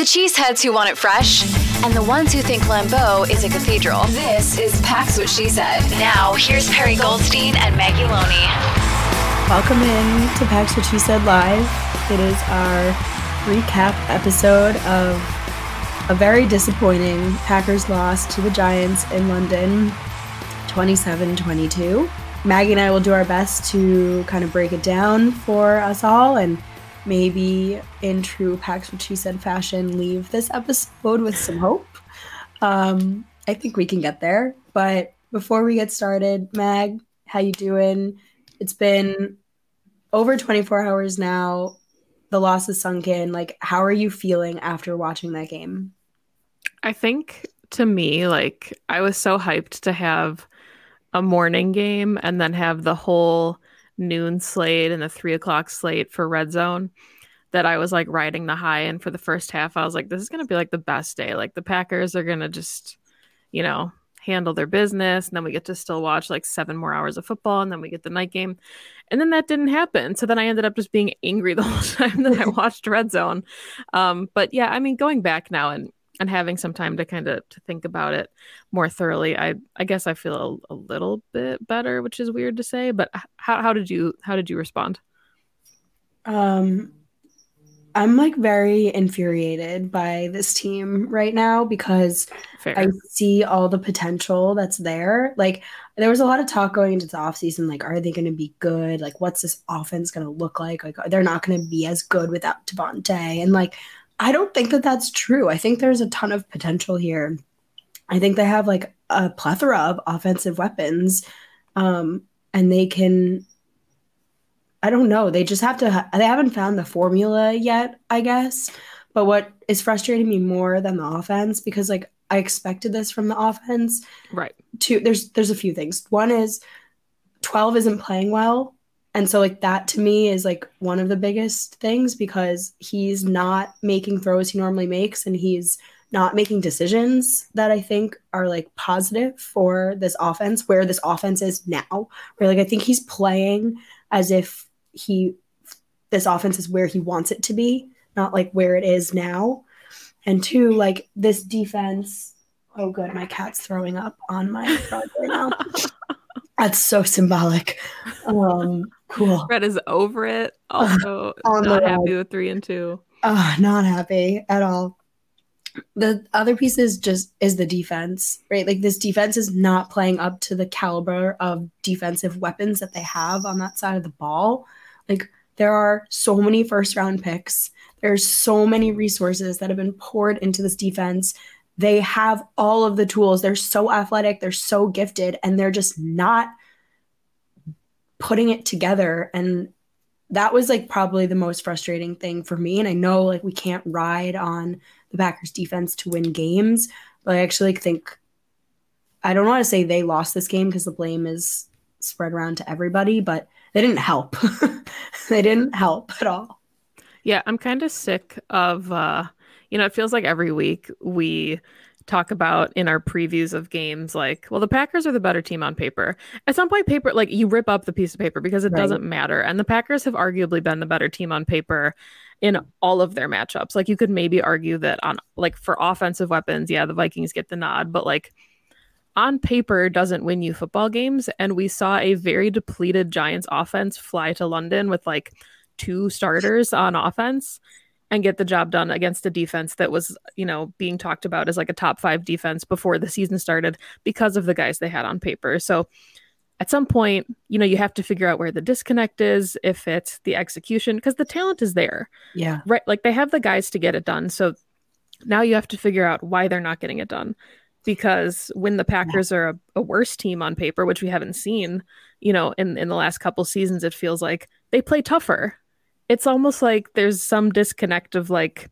the cheeseheads who want it fresh and the ones who think Lambeau is a cathedral. This is Pax What She Said. Now, here's Perri Goldstein and Maggie Loney. Welcome in to Pax What She Said Live. It is our recap episode of a very disappointing Packers loss to the Giants in London 27 22. Maggie and I will do our best to kind of break it down for us all and maybe in true Pax What She Said fashion, leave this episode with some hope. Um, I think we can get there. But before we get started, Mag, how you doing? It's been over 24 hours now. The loss is sunk in. Like, how are you feeling after watching that game? I think to me, like, I was so hyped to have a morning game and then have the whole noon slate and the three o'clock slate for Red Zone that I was like riding the high. And for the first half, I was like, this is going to be like the best day. Like the Packers are going to just, you know, handle their business. And then we get to still watch like seven more hours of football. And then we get the night game. And then that didn't happen. So then I ended up just being angry the whole time that I watched Red Zone. Um, but yeah, I mean, going back now and and having some time to kind of to think about it more thoroughly i i guess i feel a, a, little bit better which is weird to say but how, how did you how did you respond? Um i'm like very infuriated by this team right now because Fair. i see all the potential that's there. Like there was a lot of talk going into the offseason like are they going to be good? Like what's this offense going to look like? Like they're not going to be as good without Davante and like I don't think that that's true. I think there's a ton of potential here. I think they have like a plethora of offensive weapons, um, and they can. I don't know. They just have to. Ha- they haven't found the formula yet, I guess. But what is frustrating me more than the offense, because like I expected this from the offense, right? Two, there's there's a few things. One is twelve isn't playing well, and so like that to me is like one of the biggest things because he's not making throws he normally makes and he's not making decisions that I think are like positive for this offense where this offense is now. Where like I think he's playing as if he this offense is where he wants it to be, not like where it is now. And two, like this defense. Oh, good, my cat's throwing up on my right now. That's so symbolic. Um, cool. Fred is over it. Also, not happy with three and two. Uh, not happy at all. The other piece is just is the defense, right? Like this defense is not playing up to the caliber of defensive weapons that they have on that side of the ball. Like there are so many first round picks. There's so many resources that have been poured into this defense they have all of the tools. They're so athletic, they're so gifted, and they're just not putting it together. And that was like probably the most frustrating thing for me. And I know like we can't ride on the Packers defense to win games, but I actually think I don't want to say they lost this game because the blame is spread around to everybody, but they didn't help. they didn't help at all. Yeah, I'm kind of sick of uh you know, it feels like every week we talk about in our previews of games like, well, the Packers are the better team on paper. At some point paper like you rip up the piece of paper because it right. doesn't matter. And the Packers have arguably been the better team on paper in all of their matchups. Like you could maybe argue that on like for offensive weapons, yeah, the Vikings get the nod, but like on paper doesn't win you football games and we saw a very depleted Giants offense fly to London with like two starters on offense and get the job done against a defense that was, you know, being talked about as like a top 5 defense before the season started because of the guys they had on paper. So at some point, you know, you have to figure out where the disconnect is, if it's the execution because the talent is there. Yeah. Right, like they have the guys to get it done. So now you have to figure out why they're not getting it done because when the Packers yeah. are a, a, worse team on paper, which we haven't seen, you know, in in the last couple seasons, it feels like they play tougher it's almost like there's some disconnect of like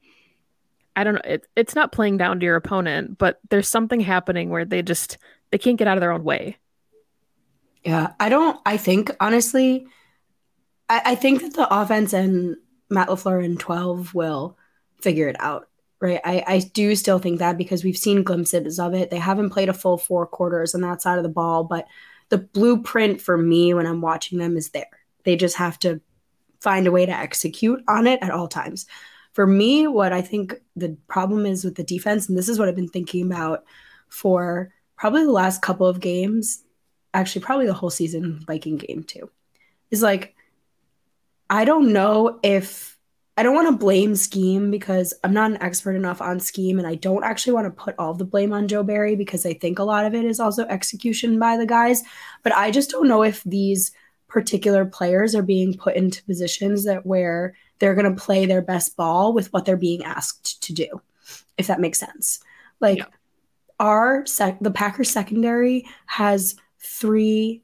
I don't know, it, it's not playing down to your opponent, but there's something happening where they just they can't get out of their own way. Yeah, I don't I think honestly I, I think that the offense and Matt LaFleur in 12 will figure it out. Right. I, I do still think that because we've seen glimpses of it. They haven't played a full four quarters on that side of the ball, but the blueprint for me when I'm watching them is there. They just have to find a way to execute on it at all times. For me, what I think the problem is with the defense, and this is what I've been thinking about for probably the last couple of games, actually, probably the whole season, Viking game too, is like, I don't know if I don't want to blame scheme because I'm not an expert enough on scheme, and I don't actually want to put all the blame on Joe Barry because I think a lot of it is also execution by the guys. But I just don't know if these particular players are being put into positions that where they're going to play their best ball with what they're being asked to do if that makes sense like yeah. our sec- the packers secondary has three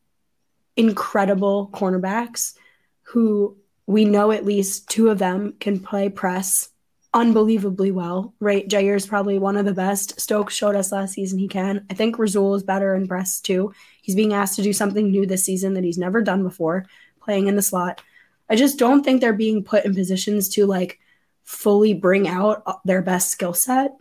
incredible cornerbacks who we know at least two of them can play press unbelievably well, right? Jaire is probably one of the best. Stokes showed us last season he can. I think Rasul is better in press too. He's being asked to do something new this season that he's never done before, playing in the slot. I just don't think they're being put in positions to like fully bring out uh, their best skill set.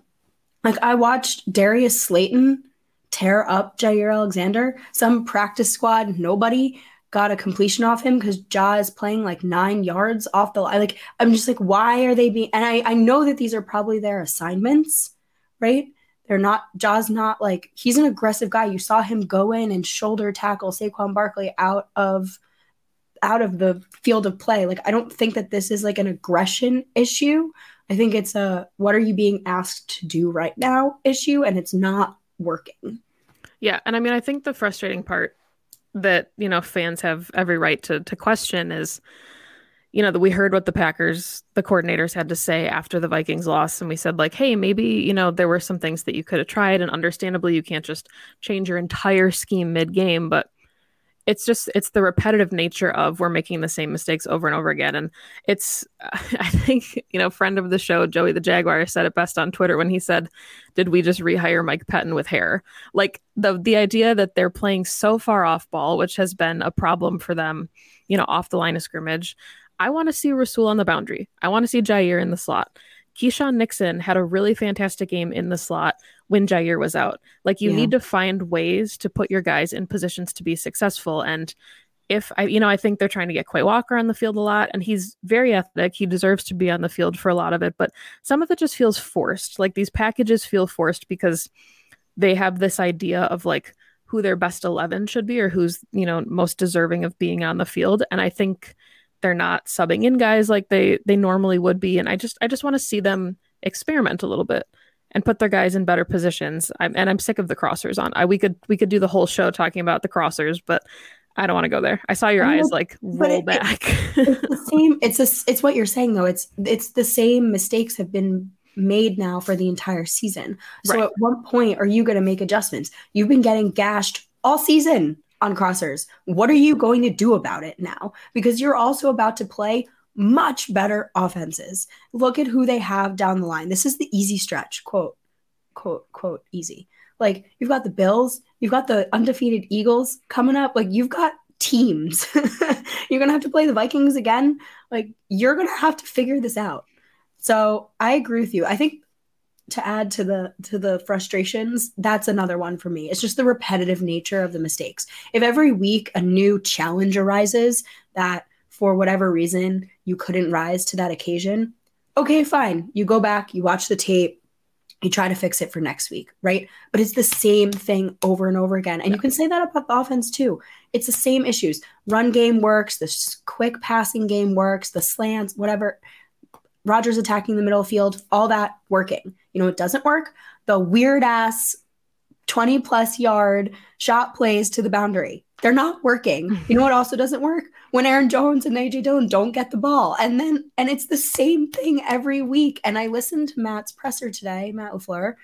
Like I watched Darius Slayton tear up Jaire Alexander, some practice squad, nobody got a completion off him because Ja is playing like nine yards off the line. Like, I'm just like, why are they being? And I, I know that these are probably their assignments, right? They're not, Ja's not like, he's an aggressive guy. You saw him go in and shoulder tackle Saquon Barkley out of, out of the field of play. Like, I don't think that this is like an aggression issue. I think it's a, what are you being asked to do right now issue? And it's not working. Yeah. And I mean, I think the frustrating part that you know fans have every right to to question is you know that we heard what the packers the coordinators had to say after the vikings loss. And we said like hey maybe you know there were some things that you could have tried. And understandably you can't just change your entire scheme mid game but it's just it's the repetitive nature of we're making the same mistakes over and over again. And it's i think you know friend of the show joey the jaguar said it best on twitter when he said did we just rehire mike pettine with hair? Like the the idea that they're playing so far off ball which has been a problem for them you know off the line of scrimmage i want to see rasul on the boundary. I want to see jaire in the slot Keisean Nixon had a really fantastic game in the slot when Jaire was out. Like you yeah. need to find ways to put your guys in positions to be successful. And if I, you know, I think they're trying to get Quay Walker on the field a lot, and he's very athletic. He deserves to be on the field for a lot of it, but some of it just feels forced. Like these packages feel forced because they have this idea of like who their best 11 should be or who's, you know, most deserving of being on the field. And I think they're not subbing in guys like they they normally would be. And i just i just want to see them experiment a little bit and put their guys in better positions. I'm, and i'm sick of the crossers on i we could we could do the whole show talking about the crossers but i don't want to go there. I saw your eyes like roll it, back. it, it's the same it's a, it's what you're saying though. It's it's the same mistakes have been made now for the entire season. So right. at what point are you going to make adjustments? You've been getting gashed all season on crossers. What are you going to do about it now? Because you're also about to play much better offenses. Look at who they have down the line. This is the easy stretch, quote, quote, quote, easy. Like you've got the Bills, you've got the undefeated Eagles coming up. Like you've got teams. you're going to have to play the Vikings again. Like you're going to have to figure this out. So I agree with you. I think to add to the to the frustrations, that's another one for me. It's just the repetitive nature of the mistakes. If every week a new challenge arises that for whatever reason you couldn't rise to that occasion, okay, fine. You go back, you watch the tape, you try to fix it for next week, right? But it's the same thing over and over again. And yeah. you can say that about the offense too. It's the same issues. Run game works, the quick passing game works, the slants, whatever. Rodgers attacking the middle field, all that working. You know, it doesn't work. The weird ass 20 plus yard shot plays to the boundary. They're not working. You know what also doesn't work? When Aaron Jones and AJ Dillon don't get the ball. And then, and it's the same thing every week. And I listened to Matt's presser today, Matt LaFleur,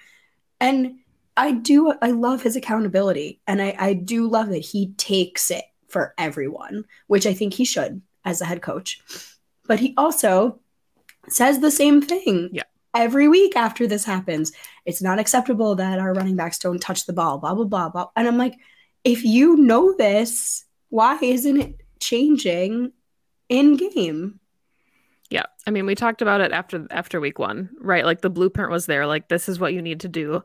and I do, I love his accountability. And I, I do love that he takes it for everyone, which I think he should as a head coach. But he also says the same thing. Yeah. Every week after this happens, it's not acceptable that our running backs don't touch the ball, blah, blah, blah, blah. And I'm like, if you know this, why isn't it changing in game? Yeah. I mean, we talked about it after after week 1, right? Like the blueprint was there, like this is what you need to do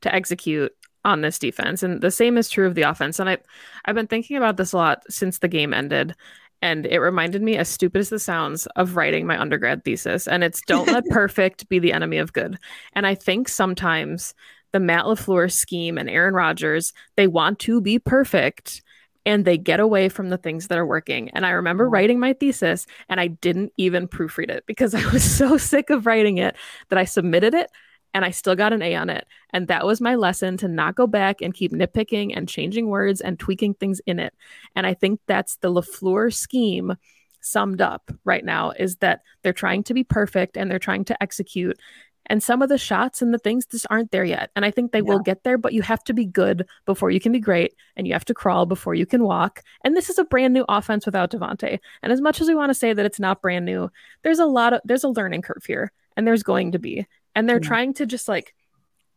to execute on this defense. And the same is true of the offense. And I I've been thinking about this a lot since the game ended and it reminded me as stupid as this sounds of writing my undergrad thesis. And it's don't let perfect be the enemy of good. And i think sometimes the matt lafleur scheme and aaron rodgers they want to be perfect and they get away from the things that are working. And i remember writing my thesis and i didn't even proofread it because i was so sick of writing it that i submitted it and I still got an A on it. And that was my lesson to not go back and keep nitpicking and changing words and tweaking things in it. And I think that's the LaFleur scheme summed up right now is that they're trying to be perfect and they're trying to execute. And some of the shots and the things just aren't there yet. And I think they yeah. will get there, but you have to be good before you can be great. And you have to crawl before you can walk. And this is a brand new offense without Davante. And as much as we want to say that it's not brand new, there's a lot of there's a learning curve here. And there's going to be and they're hmm. trying to just like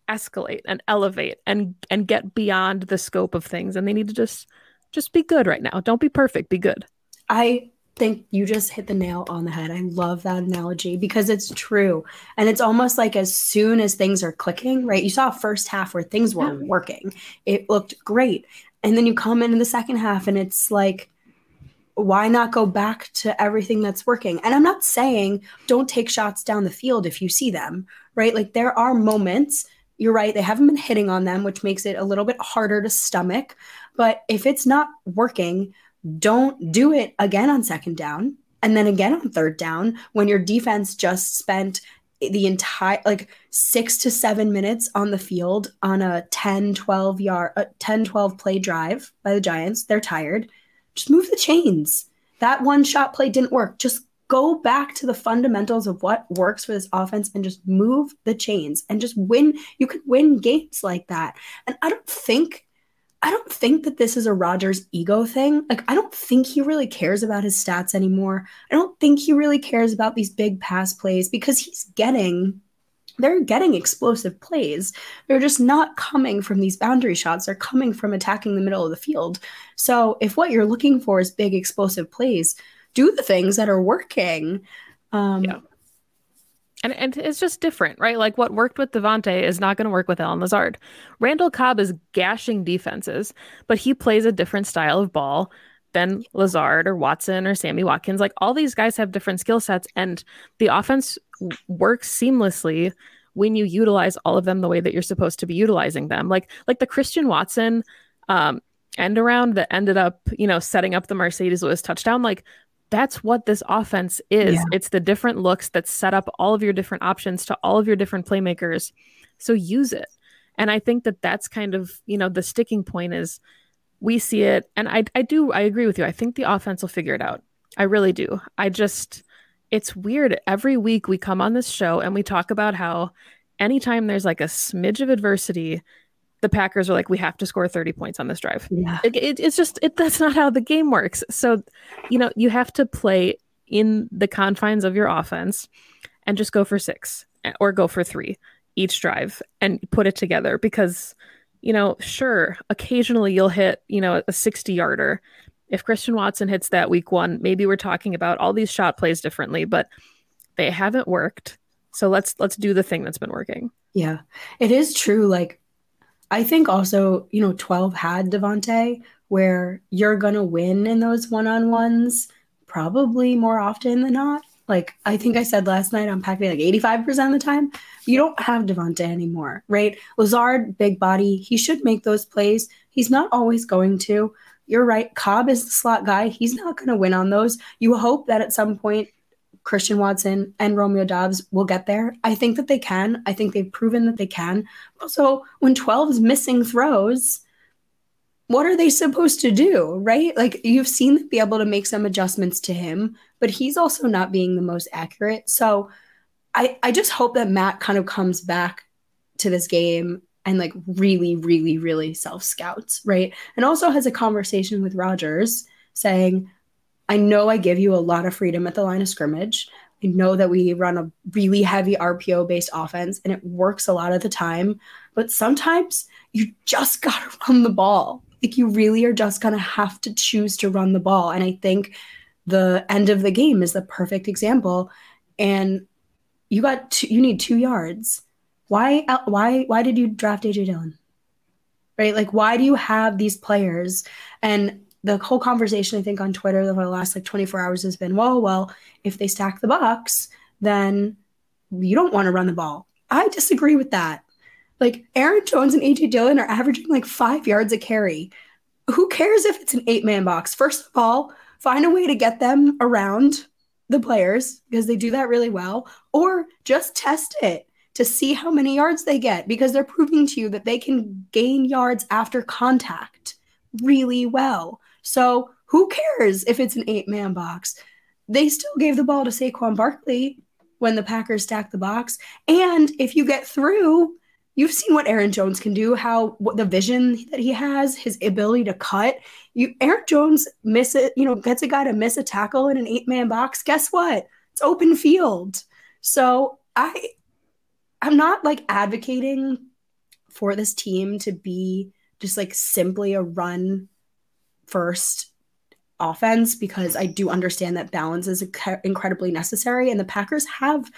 escalate and elevate and and get beyond the scope of things. And they need to just just be good right now. Don't be perfect. Be good. I think you just hit the nail on the head. I love that analogy because it's true. And it's almost like as soon as things are clicking right? You saw a first half where things were yeah. working. It looked great. And then you come in in the second half and it's like why not go back to everything that's working? And I'm not saying don't take shots down the field if you see them, right? Like there are moments, you're right, they haven't been hitting on them, which makes it a little bit harder to stomach. But if it's not working, don't do it again on second down and then again on third down when your defense just spent the entire like 6 to 7 minutes on the field on a 10 12 yard a 10 12 play drive by the Giants they're tired just move the chains. That one shot play didn't work. Just go back to the fundamentals of what works for this offense and just move the chains and just win. You could win games like that. And I don't think I don't think that this is a Rodgers ego thing. Like I don't think he really cares about his stats anymore. I don't think he really cares about these big pass plays because he's getting they're getting explosive plays. They're just not coming from these boundary shots. They're coming from attacking the middle of the field. So if what you're looking for is big explosive plays, do the things that are working. Um, yeah. And, and it's just different, right? Like what worked with Davante is not going to work with Allen Lazard. Randall Cobb is gashing defenses, but he plays a different style of ball than Lazard or Watson or Sammy Watkins. Like all these guys have different skill sets, and the offense works seamlessly when you utilize all of them the way that you're supposed to be utilizing them. Like like the Christian Watson um, end around that ended up, you know, setting up the Marcedes Lewis touchdown. Like that's what this offense is. Yeah. It's the different looks that set up all of your different options to all of your different playmakers. So use it. And I think that that's kind of, you know, the sticking point is we see it and I I do I agree with you. I think the offense will figure it out. I really do. I just it's weird. Every week we come on this show and we talk about how anytime there's like a smidge of adversity, the Packers are like, we have to score 30 points on this drive. Yeah. It, it, it's just, it, that's not how the game works. So, you know, you have to play in the confines of your offense and just go for six or go for three each drive and put it together because, you know, sure, occasionally you'll hit, you know, a 60 yarder if Christian Watson hits that week one, maybe we're talking about all these shot plays differently, but they haven't worked. So let's let's do the thing that's been working. Yeah. It is true. Like I think also, you know, 12 had Davante where you're gonna win in those one-on-ones probably more often than not. Like I think I said last night on Pac like 85% of the time, you don't have Davante anymore, right? Lazard, big body, he should make those plays. He's not always going to. You're right. Cobb is the slot guy. He's not going to win on those. You hope that at some point Christian Watson and Romeo Doubs will get there. I think that they can. I think they've proven that they can. Also, when 12 is missing throws, what are they supposed to do, right? Like you've seen them be able to make some adjustments to him, but he's also not being the most accurate. So I, I just hope that Matt kind of comes back to this game and like really, really, really self scouts, right? And also has a conversation with Rodgers saying, I know I give you a lot of freedom at the line of scrimmage. I know that we run a really heavy RPO based offense and it works a lot of the time, but sometimes you just got to run the ball. Like you really are just going to have to choose to run the ball. And I think the end of the game is the perfect example. And you got two, you need two yards. Why uh, why why did you draft AJ Dillon? Right? Like why do you have these players? And the whole conversation I think on Twitter over the last like 24 hours has been, well, well, if they stack the box, then you don't want to run the ball. I disagree with that. Like Aaron Jones and AJ Dillon are averaging like five yards a carry. Who cares if it's an eight man box? First of all, find a way to get them around the players because they do that really well, or just test it to see how many yards they get because they're proving to you that they can gain yards after contact really well. So who cares if it's an eight man box? They still gave the ball to Saquon Barkley when the Packers stacked the box. And if you get through, you've seen what Aaron Jones can do, how what the vision that he has, his ability to cut. You Aaron Jones miss it, you know, gets a guy to miss a tackle in an eight-man box. Guess what? It's open field. So I I'm not like advocating for this team to be just like simply a run first offense because I do understand that balance is incredibly necessary and the Packers have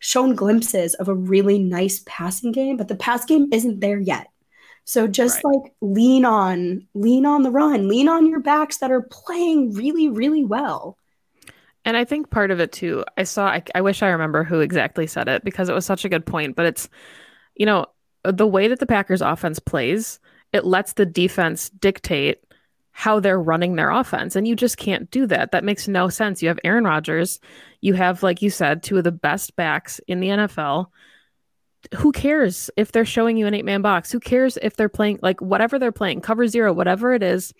shown glimpses of a really nice passing game, but the pass game isn't there yet. So just right. like lean on, lean on the run, lean on your backs that are playing really, really well. And I think part of it too, I saw, I, I wish I remember who exactly said it because it was such a good point, but it's, you know, the way that the Packers offense plays, it lets the defense dictate how they're running their offense. And you just can't do that. That makes no sense. You have Aaron Rodgers, you have, like you said, two of the best backs in the NFL. Who cares if they're showing you an eight man box? Who cares if they're playing like whatever they're playing, cover zero, whatever it is,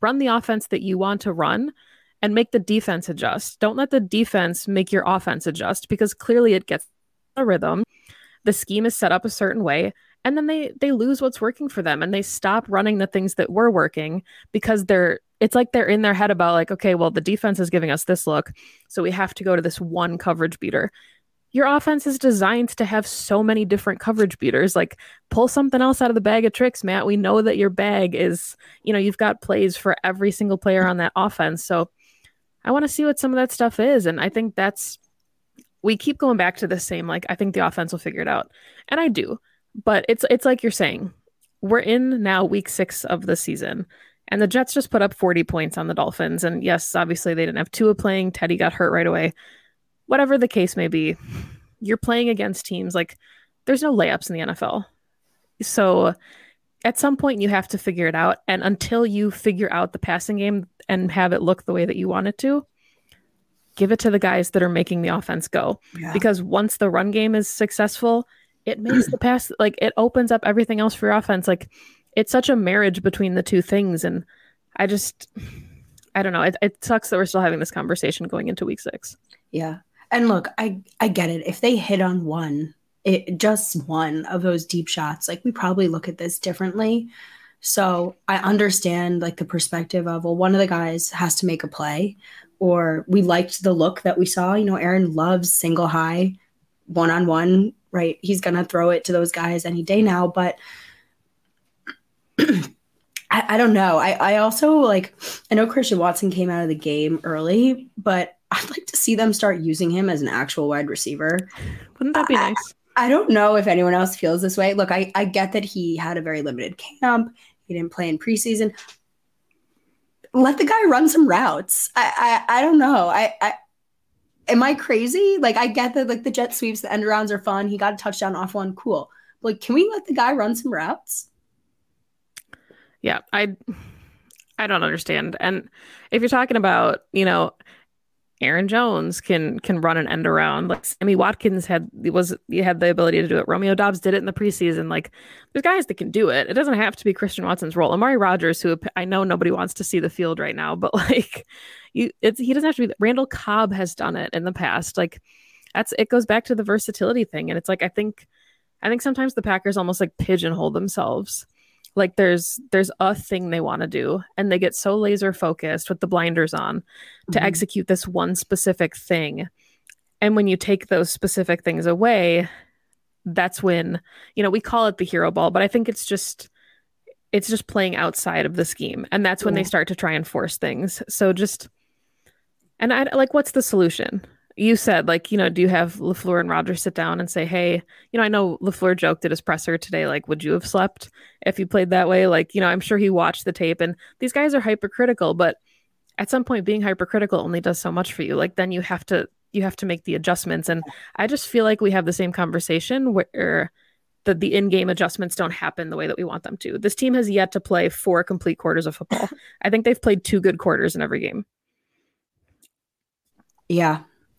run the offense that you want to run and make the defense adjust. Don't let the defense make your offense adjust because clearly it gets a rhythm. The scheme is set up a certain way and then they they lose what's working for them and they stop running the things that were working because they're it's like they're in their head about like okay well the defense is giving us this look so we have to go to this one coverage beater. Your offense is designed to have so many different coverage beaters. Like pull something else out of the bag of tricks matt. We know that your bag is you know you've got plays for every single player on that offense. So i want to see what some of that stuff is and i think that's we keep going back to the same like i think the offense will figure it out. And i do but it's it's like you're saying, we're in now week six of the season, and the Jets just put up 40 points on the Dolphins. And yes, obviously they didn't have Tua playing. Teddy got hurt right away. Whatever the case may be, you're playing against teams like there's no layups in the NFL. So at some point you have to figure it out. And until you figure out the passing game and have it look the way that you want it to, give it to the guys that are making the offense go. Yeah. Because once the run game is successful, it makes the pass like it opens up everything else for your offense. Like it's such a marriage between the two things. And I just, I don't know. It, it sucks that we're still having this conversation going into week six. Yeah. And look, I, I get it. If they hit on one, it just one of those deep shots, like we probably look at this differently. So I understand like the perspective of, well, one of the guys has to make a play, or we liked the look that we saw. You know, Aaron loves single high one on one right? He's going to throw it to those guys any day now. But I, I don't know. I, I also like I know Christian Watson came out of the game early, but I'd like to see them start using him as an actual wide receiver. Wouldn't that be nice? I, I don't know if anyone else feels this way. Look, I, I get that he had a very limited camp. He didn't play in preseason. Let the guy run some routes. I I, I don't know. I, I am I crazy? Like I get that like the jet sweeps, the end rounds are fun. He got a touchdown off one, cool. But, like, can we let the guy run some routes? Yeah, I I don't understand. And if you're talking about, you know, Aaron Jones can can run an end around. Like Sammy Watkins had was you had the ability to do it. Romeo Doubs did it in the preseason. Like there's guys that can do it. It doesn't have to be Christian Watson's role. Amari Rodgers, who I know nobody wants to see the field right now, but like you, it's he doesn't have to be. Randall Cobb has done it in the past. Like that's it goes back to the versatility thing, and it's like I think I think sometimes the Packers almost like pigeonhole themselves like there's there's a thing they want to do and they get so laser focused with the blinders on to mm-hmm. execute this one specific thing and when you take those specific things away that's when you know we call it the hero ball but i think it's just it's just playing outside of the scheme and that's when yeah. they start to try and force things so just and i like what's the solution you said like you know do you have LaFleur and Rodgers sit down and say hey you know I know LaFleur joked at his presser today like would you have slept if you played that way like you know I'm sure he watched the tape and these guys are hypercritical but at some point being hypercritical only does so much for you like then you have to you have to make the adjustments and I just feel like we have the same conversation where the, the in-game adjustments don't happen the way that we want them to. This team has yet to play four complete quarters of football. I think they've played two good quarters in every game. Yeah,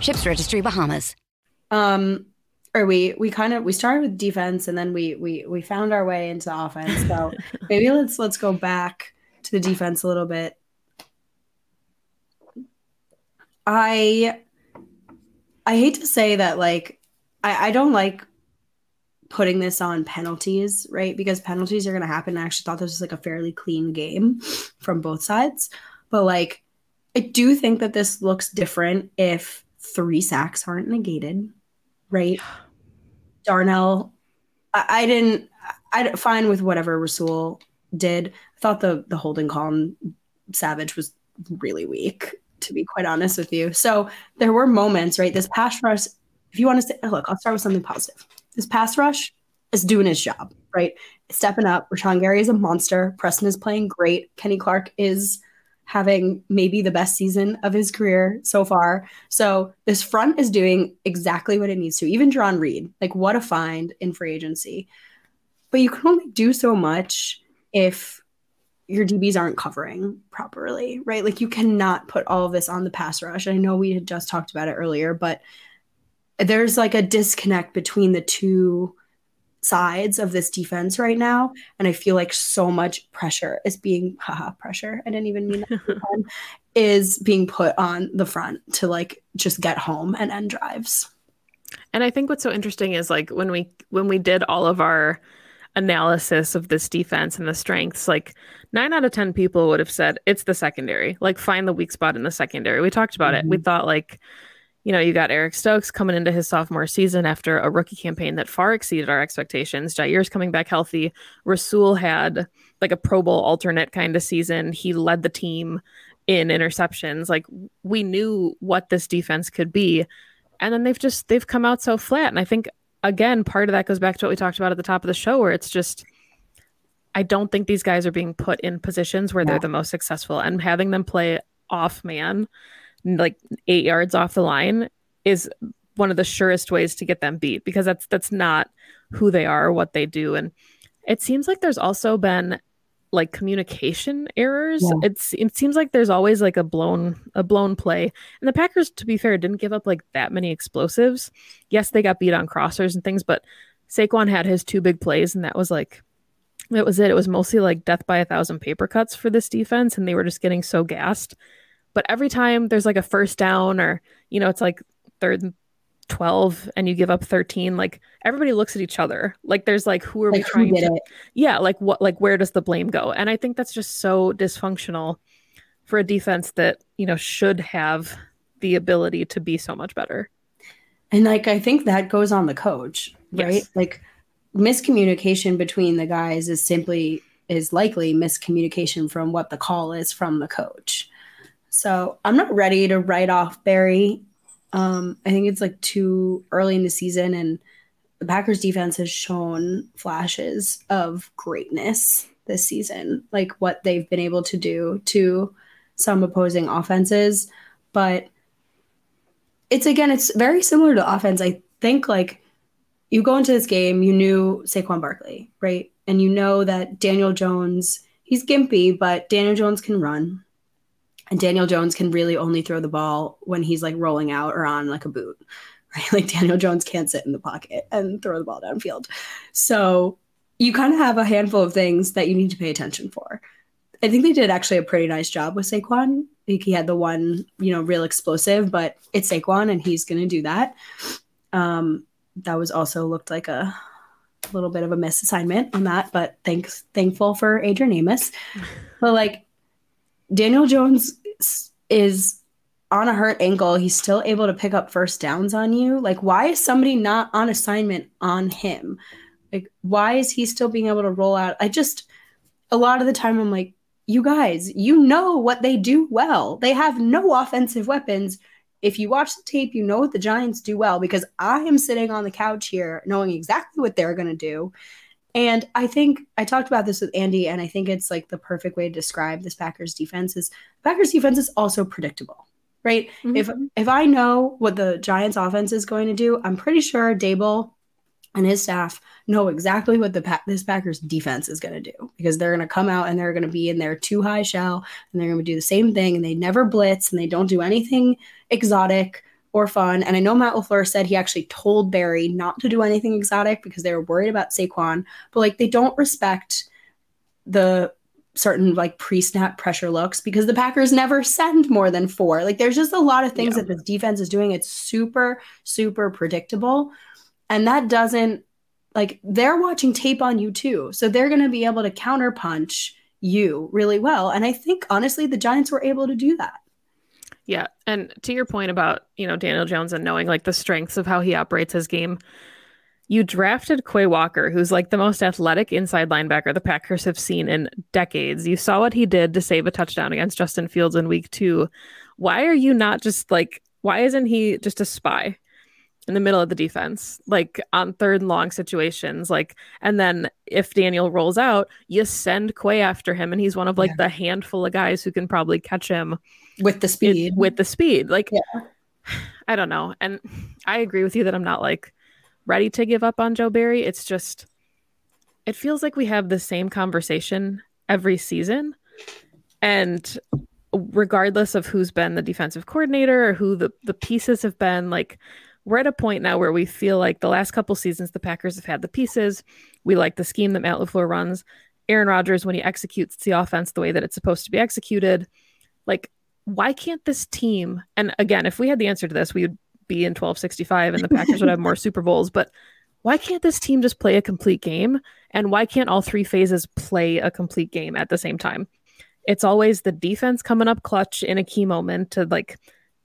Ships Registry Bahamas. Um, or we we kind of we started with defense and then we we we found our way into offense. So maybe let's let's go back to the defense a little bit. I I hate to say that like I, I don't like putting this on penalties, right? Because penalties are gonna happen. I actually thought this was like a fairly clean game from both sides. But like I do think that this looks different if three sacks aren't negated, right? Darnell, I, I didn't. I fine with whatever Rasul did. I thought the the holding call on Savage was really weak, to be quite honest with you. So there were moments, right? This pass rush. If you want to say, look, I'll start with something positive. This pass rush is doing his job, right? Stepping up. Rashan Gary is a monster. Preston is playing great. Kenny Clark is having maybe the best season of his career so far. So this front is doing exactly what it needs to. Even Jarran Reed, like what a find in free agency. But you can only do so much if your DBs aren't covering properly, right? Like you cannot put all of this on the pass rush. I know we had just talked about it earlier, but there's like a disconnect between the two sides of this defense right now. And I feel like so much pressure is being, haha, pressure. I didn't even mean that. is being put on the front to like just get home and end drives. And I think what's so interesting is like when we when we did all of our analysis of this defense and the strengths, like nine out of ten people would have said it's the secondary. Like find the weak spot in the secondary. We talked about mm-hmm. it. We thought like you know, you got Eric Stokes coming into his sophomore season after a rookie campaign that far exceeded our expectations. Jaire's coming back healthy. Rasul had like a Pro Bowl alternate kind of season. He led the team in interceptions. Like we knew what this defense could be. And then they've just they've come out so flat. And I think again, part of that goes back to what we talked about at the top of the show, where it's just I don't think these guys are being put in positions where yeah. they're the most successful and having them play off man, like eight yards off the line, is one of the surest ways to get them beat because that's that's not who they are, or what they do. And it seems like there's also been like communication errors. Yeah. It's it seems like there's always like a blown a blown play. And the Packers, to be fair, didn't give up like that many explosives. Yes, they got beat on crossers and things, but Saquon had his two big plays, and that was like that was it. It was mostly like death by a thousand paper cuts for this defense, and they were just getting so gassed. But every time there's like a first down, or you know, it's like third 12 and you give up 13 like everybody looks at each other. Like there's like who are like, we trying to it? yeah like what like where does the blame go? And i think that's just so dysfunctional for a defense that you know should have the ability to be so much better. And like i think that goes on the coach right? Yes. like miscommunication between the guys is simply is likely miscommunication from what the call is from the coach so i'm not ready to write off barry um, I think it's like too early in the season, and the Packers defense has shown flashes of greatness this season, like what they've been able to do to some opposing offenses. But it's again, it's very similar to offense. I think like you go into this game, you knew Saquon Barkley, right? And you know that Daniel Jones, he's gimpy, but Daniel Jones can run. And Daniel Jones can really only throw the ball when he's like rolling out or on like a boot, right? Like Daniel Jones can't sit in the pocket and throw the ball downfield. So you kind of have a handful of things that you need to pay attention for. I think they did actually a pretty nice job with Saquon. Think he had the one, you know, real explosive, but it's Saquon and he's going to do that. Um, that was also looked like a little bit of a misassignment on that, but thanks, thankful for Adrian Amos. But like Daniel Jones is on a hurt ankle. He's still able to pick up first downs on you. Like, why is somebody not on assignment on him? Like, why is he still being able to roll out? I just, a lot of the time, I'm like, you guys, you know what they do well. They have no offensive weapons. If you watch the tape, you know what the Giants do well because I am sitting on the couch here knowing exactly what they're going to do. And I think I talked about this with Andy, and I think it's like the perfect way to describe this Packers defense is Packers defense is also predictable, right? Mm-hmm. If if I know what the Giants offense is going to do, I'm pretty sure Daboll and his staff know exactly what the this Packers defense is going to do because they're going to come out and they're going to be in their two high shell and they're going to do the same thing and they never blitz and they don't do anything exotic or fun. And I know Matt LaFleur said he actually told Barry not to do anything exotic because they were worried about Saquon, but like they don't respect the certain like pre-snap pressure looks because the Packers never send more than four. Like there's just a lot of things yeah. that this defense is doing. It's super, super predictable. And that doesn't like they're watching tape on you too. So they're gonna be able to counterpunch you really well. And I think honestly the Giants were able to do that. Yeah. And to your point about, you know, Daniel Jones and knowing like the strengths of how he operates his game, you drafted Quay Walker, who's like the most athletic inside linebacker the Packers have seen in decades. You saw what he did to save a touchdown against Justin Fields in week two. Why are you not just like, why isn't he just a spy? in the middle of the defense, like on third and long situations. Like, and then if Daniel rolls out, you send Quay after him, and he's one of like yeah. the handful of guys who can probably catch him with the speed. It, with the speed, like, yeah. I don't know. And I agree with you that I'm not like ready to give up on Joe Barry. It's just, it feels like we have the same conversation every season, and regardless of who's been the defensive coordinator or who the the pieces have been, like we're at a point now where we feel like the last couple seasons the Packers have had the pieces. We like the scheme that Matt LaFleur runs. Aaron Rodgers, when he executes the offense the way that it's supposed to be executed, like why can't this team? And again, if we had the answer to this, we would be in 1265 and the Packers would have more Super Bowls. But why can't this team just play a complete game? And why can't all three phases play a complete game at the same time? It's always the defense coming up clutch in a key moment to like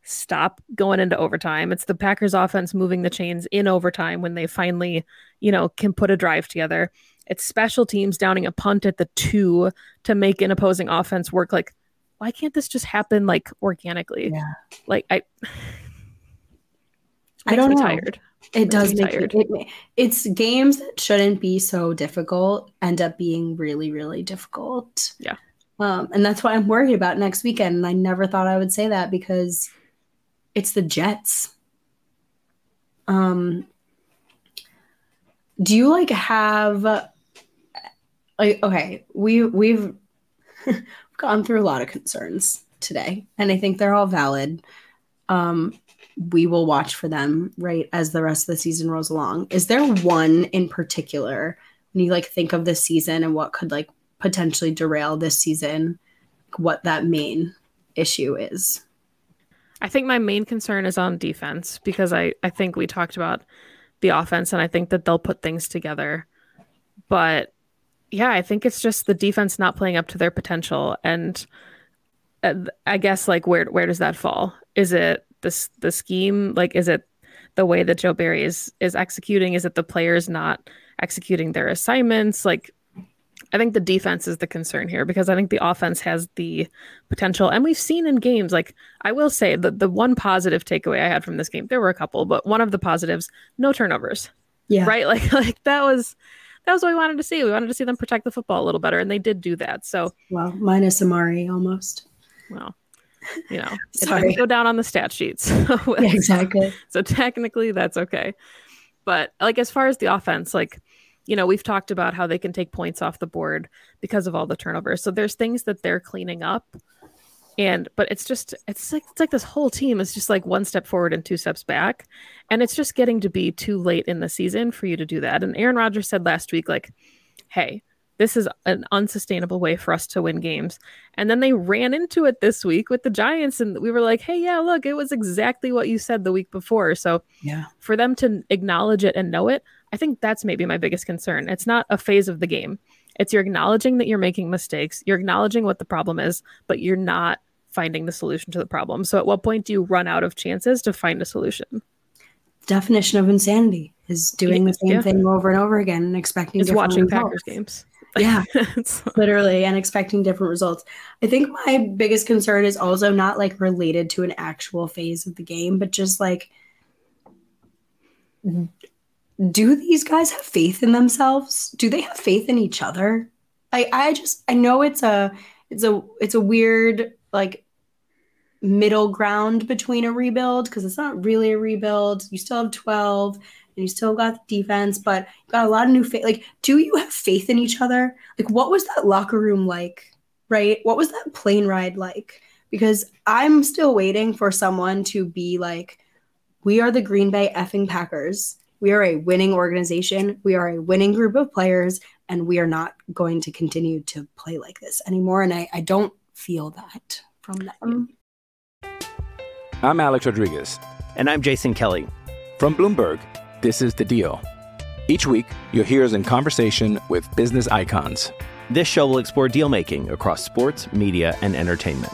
stop going into overtime. It's the Packers offense moving the chains in overtime when they finally, you know, can put a drive together. It's special teams downing a punt at the two to make an opposing offense work. Like, why can't this just happen like organically? Yeah. Like I I don't know. tired. It does make it, it, it's games that shouldn't be so difficult end up being really, really difficult. Yeah. Um, and that's what I'm worried about next weekend. And I never thought I would say that because it's the Jets. Um, do you like have like okay, we we've gone through a lot of concerns today, and I think they're all valid. Um, we will watch for them right as the rest of the season rolls along. Is there one in particular when you like think of this season and what could like potentially derail this season? What that main issue is? I think my main concern is on defense because I I think we talked about the offense and I think that they'll put things together. But yeah, I think it's just the defense not playing up to their potential and uh, I guess like where where does that fall? Is it this the scheme? Like is it the way that Joe Barry is is executing? Is it the players not executing their assignments? Like I think the defense is the concern here because I think the offense has the potential. And we've seen in games, like I will say that the one positive takeaway I had from this game, there were a couple, but one of the positives, no turnovers. Yeah. Right. Like like that was that was what we wanted to see. We wanted to see them protect the football a little better, and they did do that. So well, minus Amari almost. Well, you know, it go down on the stat sheets. yeah, exactly. So technically, that's okay. But like as far as the offense, like you know, we've talked about how they can take points off the board because of all the turnovers. So there's things that they're cleaning up. And but it's just it's like it's like this whole team is just like one step forward and two steps back. And it's just getting to be too late in the season for you to do that. And Aaron Rodgers said last week, like, hey, this is an unsustainable way for us to win games. And then they ran into it this week with the Giants, and we were like, hey, yeah, look, it was exactly what you said the week before. So yeah, for them to acknowledge it and know it, I think that's maybe my biggest concern. It's not a phase of the game. It's you're acknowledging that you're making mistakes, you're acknowledging what the problem is, but you're not finding the solution to the problem. So at what point do you run out of chances to find a solution? Definition of insanity is doing the same yeah. thing over and over again and expecting it's watching results. Packers games. Yeah, literally, and expecting different results. I think my biggest concern is also not like related to an actual phase of the game, but just like do these guys have faith in themselves? Do they have faith in each other? I I just I know it's a it's a it's a weird like middle ground between a rebuild because it's not really a rebuild. You still have 12 and you still got the defense, but you got a lot of new faith. Like, do you have faith in each other? Like, what was that locker room like? Right? What was that plane ride like? Because I'm still waiting for someone to be like, we are the Green Bay effing Packers we are a winning organization. We are a winning group of players, and we are not going to continue to play like this anymore. And I, I don't feel that from them. I'm Alex Rodriguez. And I'm Jason Kelly. From Bloomberg, this is The Deal. Each week, you'll hear us in conversation with business icons. This show will explore deal making across sports, media, and entertainment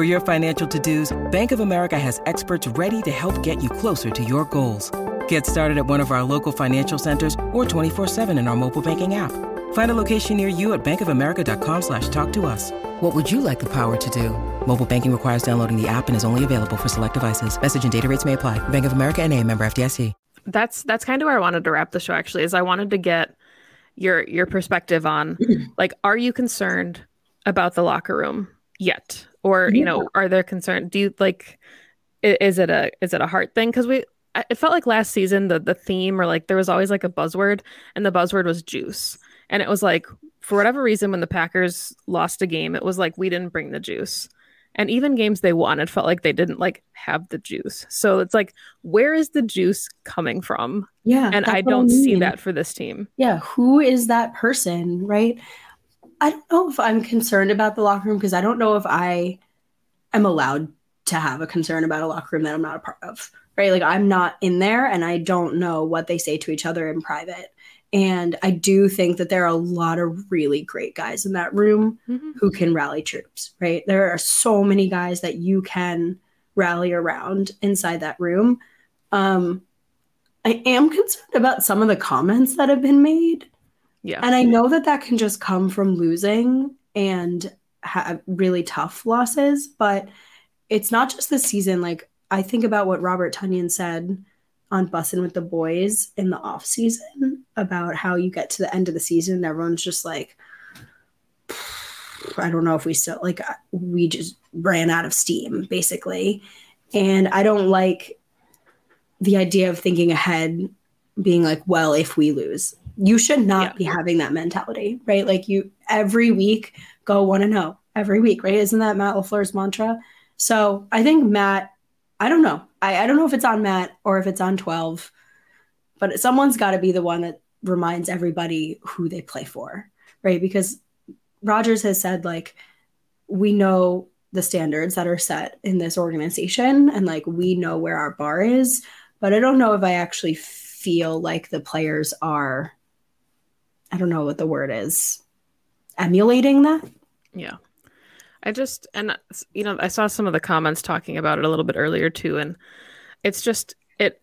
For your financial to-dos, Bank of America has experts ready to help get you closer to your goals. Get started at one of our local financial centers or 24-7 in our mobile banking app. Find a location near you at bankofamerica.com slash talk to us. What would you like the power to do? Mobile banking requires downloading the app and is only available for select devices. Message and data rates may apply. Bank of America and a member FDIC. That's that's kind of where I wanted to wrap the show actually, is I wanted to get your your perspective on like, are you concerned about the locker room yet? Or you know are there concerned do you like is it a is it a heart thing? Because we it felt like last season the the theme or like there was always like a buzzword and the buzzword was juice. And it was like for whatever reason when the packers lost a game it was like we didn't bring the juice. And even games they won it felt like they didn't like have the juice. So it's like where is the juice coming from? Yeah and i don't I mean. see that for this team. Yeah who is that person right I don't know if I'm concerned about the locker room because I don't know if I am allowed to have a concern about a locker room that I'm not a part of. Right. Like I'm not in there and I don't know what they say to each other in private. And I do think that there are a lot of really great guys in that room mm-hmm. who can rally troops, right? There are so many guys that you can rally around inside that room. Um, I am concerned about some of the comments that have been made. Yeah. And I know that that can just come from losing and have really tough losses, but it's not just this season. Like, I think about what Robert Tonyan said on Bussin' with the Boys in the off season about how you get to the end of the season and everyone's just like, I don't know if we still like uh, we just ran out of steam basically. And I don't like the idea of thinking ahead being like, well, if we lose, you should not yeah. be having that mentality, right? Like you every week go want to know every week, right? Isn't that Matt LaFleur's mantra? So I think Matt, I don't know. I, I don't know if it's on Matt or if it's on 12, but someone's got to be the one that reminds everybody who they play for, right? Because Rodgers has said, like, we know the standards that are set in this organization and like we know where our bar is, but I don't know if I actually feel like the players are, I don't know what the word is, emulating that. Yeah. I just and you know I saw some of the comments talking about it a little bit earlier too, and it's just it.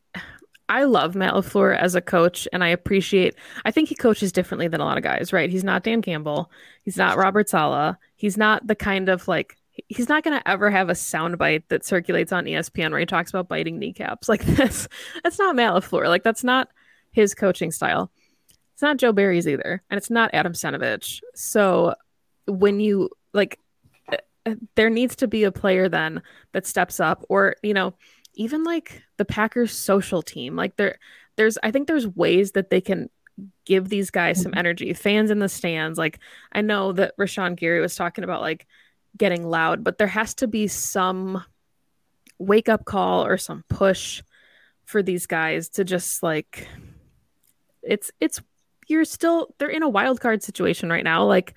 I love Matt LaFleur as a coach, and I appreciate. I think he coaches differently than a lot of guys, right? He's not Dan Campbell. He's not Robert Saleh. He's not the kind of like he's not going to ever have a soundbite that circulates on ESPN where he talks about biting kneecaps like this. That's not Matt LaFleur. Like that's not his coaching style. It's not Joe Barry's either, and it's not Adam Stenavich. So when you like there needs to be a player then that steps up or you know even like the packers social team like there there's i think there's ways that they can give these guys some mm-hmm. energy fans in the stands like i know that rashan gary was talking about like getting loud but there has to be some wake up call or some push for these guys to just like it's it's you're still they're in a wild card situation right now like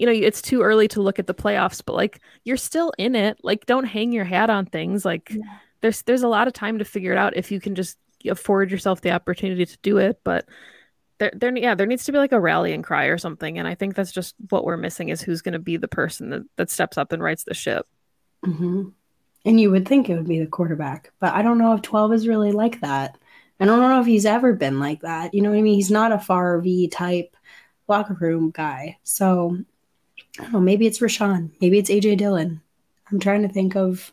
you know, it's too early to look at the playoffs, but like you're still in it. Like don't hang your hat on things. Like yeah. there's there's a lot of time to figure it out if you can just afford yourself the opportunity to do it. But there, there, yeah, there needs to be like a rallying cry or something. And I think that's just what we're missing is who's going to be the person that, that steps up and rights the ship. Mm-hmm. And you would think it would be the quarterback, but I don't know if 12 is really like that. I don't know if he's ever been like that. You know what I mean? He's not a Favre type locker room guy. So I don't know, maybe it's Rashan. maybe it's AJ Dillon. I'm trying to think of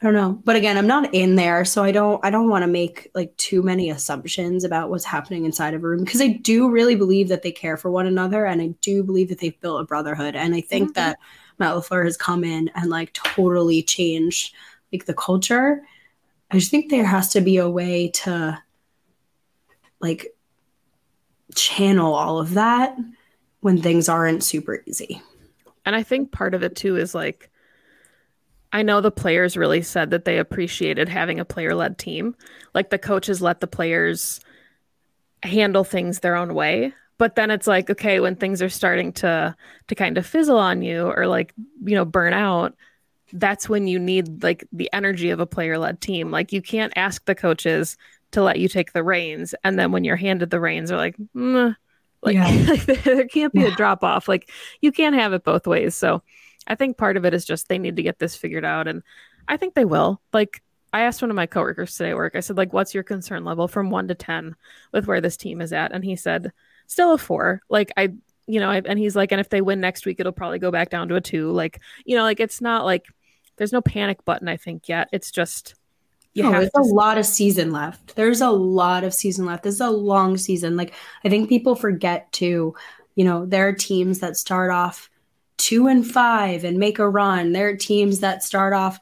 I don't know. But again, I'm not in there, so I don't I don't want to make like too many assumptions about what's happening inside of a room because I do really believe that they care for one another and I do believe that they've built a brotherhood and I think mm-hmm. that Matt LaFleur has come in and like totally changed like the culture. I just think there has to be a way to like channel all of that when things aren't super easy. And I think part of it too is like, I know the players really said that they appreciated having a player led team. Like the coaches let the players handle things their own way. But then it's like, okay, when things are starting to to kind of fizzle on you or like, you know, burn out, that's when you need like the energy of a player led team. Like you can't ask the coaches to let you take the reins. And then when you're handed the reins, they're like, mm, like, yeah. there can't be yeah. a drop off. Like you can't have it both ways. So I think part of it is just they need to get this figured out. And I think they will. Like I asked one of my coworkers today at work, I said, like, what's your concern level from one to 10 with where this team is at? And he said, still a four. Like, I, you know, I, and he's like, and if they win next week, it'll probably go back down to a two. Like, you know, like it's not like there's no panic button, I think, yet. It's just, you no, there's a lot of season left. There's a lot of season left. This is a long season. Like I think people forget to, you know, there are teams that start off two and five and make a run. There are teams that start off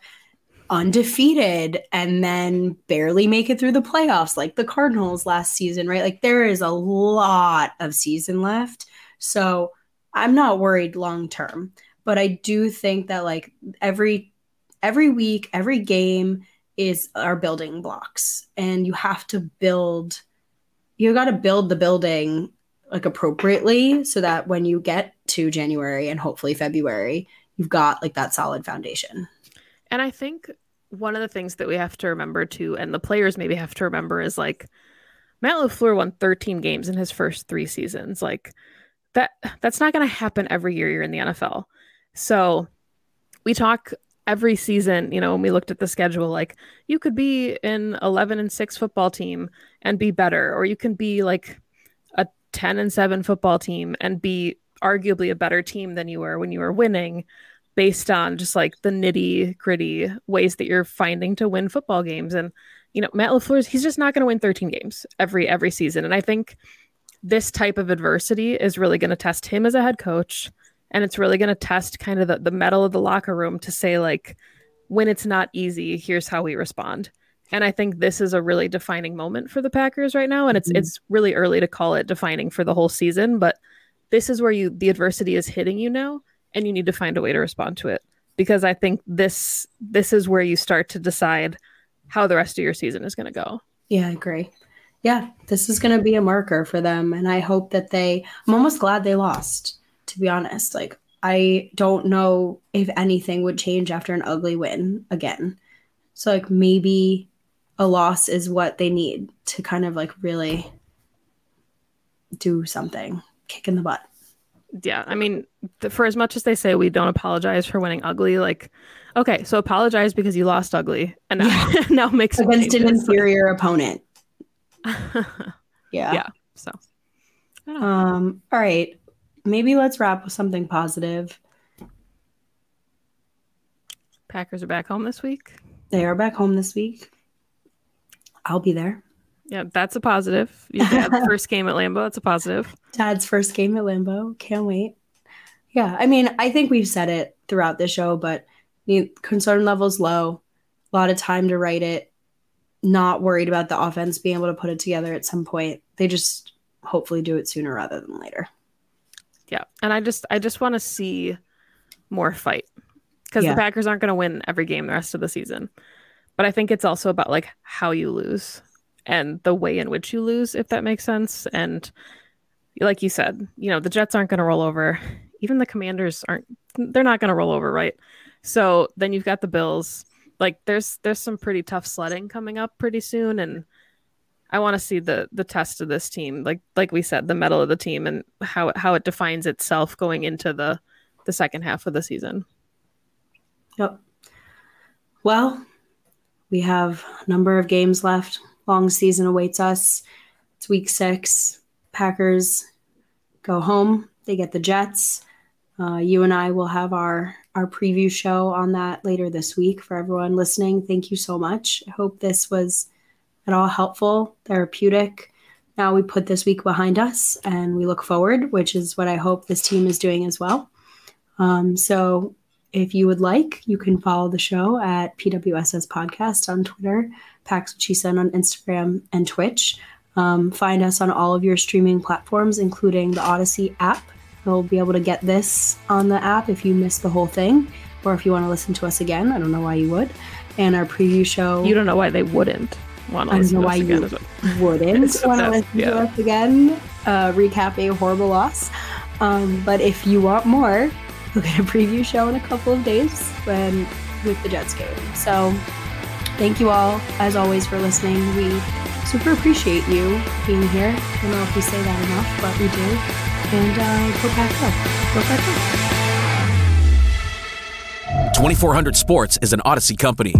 undefeated and then barely make it through the playoffs, like the Cardinals last season, right? Like there is a lot of season left. So I'm not worried long term, but I do think that like every every week, every game is our building blocks and you have to build you got to build the building like appropriately so that when you get to January and hopefully February you've got like that solid foundation. And I think one of the things that we have to remember too and the players maybe have to remember is like Matt LaFleur won 13 games in his first three seasons. Like that that's not going to happen every year you're in the NFL. So we talk every season, you know, when we looked at the schedule, like you could be an 11 and 6 football team and be better, or you can be like a 10 and 7 football team and be arguably a better team than you were when you were winning based on just like the nitty gritty ways that you're finding to win football games. And, you know, Matt LaFleur, he's just not going to win 13 games every, every season. And I think this type of adversity is really going to test him as a head coach and it's really going to test kind of the, the metal of the locker room to say like when it's not easy here's how we respond. And i think this is a really defining moment for the packers right now and it's mm-hmm. it's really early to call it defining for the whole season but this is where you the adversity is hitting you now and you need to find a way to respond to it. Because i think this this is where you start to decide how the rest of your season is going to go. Yeah i agree. Yeah this is going to be a marker for them and i hope that they i'm almost glad they lost to be honest. Like, I don't know if anything would change after an ugly win again. So, like, maybe a loss is what they need to kind of like really do something, kick in the butt. Yeah. I mean, for as much as they say we don't apologize for winning ugly, like, okay, so apologize because you lost ugly and now, yeah. now make some against an inferior opponent. yeah. Yeah. So, um, all right maybe let's wrap with something positive. Packers are back home this week. They are back home this week. I'll be there. Yeah, that's a positive. Yeah, first game at Lambeau. That's a positive. Dad's first game at Lambeau. Can't wait. Yeah, I mean, I think we've said it throughout the show, but the concern level's low. A lot of time to write it. Not worried about the offense being able to put it together at some point. They just hopefully do it sooner rather than later. Yeah. And I just I just want to see more fight because yeah. the Packers aren't going to win every game the rest of the season. But I think it's also about like how you lose and the way in which you lose, if that makes sense. And like you said, you know, the Jets aren't going to roll over. Even the Commanders aren't. They're not going to roll over, right? So then you've got the Bills. Like there's there's some pretty tough sledding coming up pretty soon, and I want to see the the test of this team, like like we said, the metal of the team and how how it defines itself going into the the second half of the season. Yep. Well, we have a number of games left. Long season awaits us. It's week six. Packers go home. They get the Jets. Uh, you and I will have our our preview show on that later this week for everyone listening. Thank you so much. I hope this was at all helpful, therapeutic. Now we put this week behind us and we look forward, which is what I hope this team is doing as well. Um, so if you would like, you can follow the show at PWSS Podcast on Twitter, Pax What on Instagram and Twitch. Um, find us on all of your streaming platforms, including the Audacy app. You'll be able to get this on the app if you missed the whole thing, or if you want to listen to us again. I don't know why you would. And our preview show. You don't know why they wouldn't want to I don't know why you wouldn't want to listen yeah. to us again, uh, recapping a horrible loss. Um, but if you want more, we'll get a preview show in a couple of days when with the Jets game. So thank you all, as always, for listening. We super appreciate you being here. I don't know if we say that enough, but we do. And uh, go back up. Go back up. 2400 Sports is an Audacy company.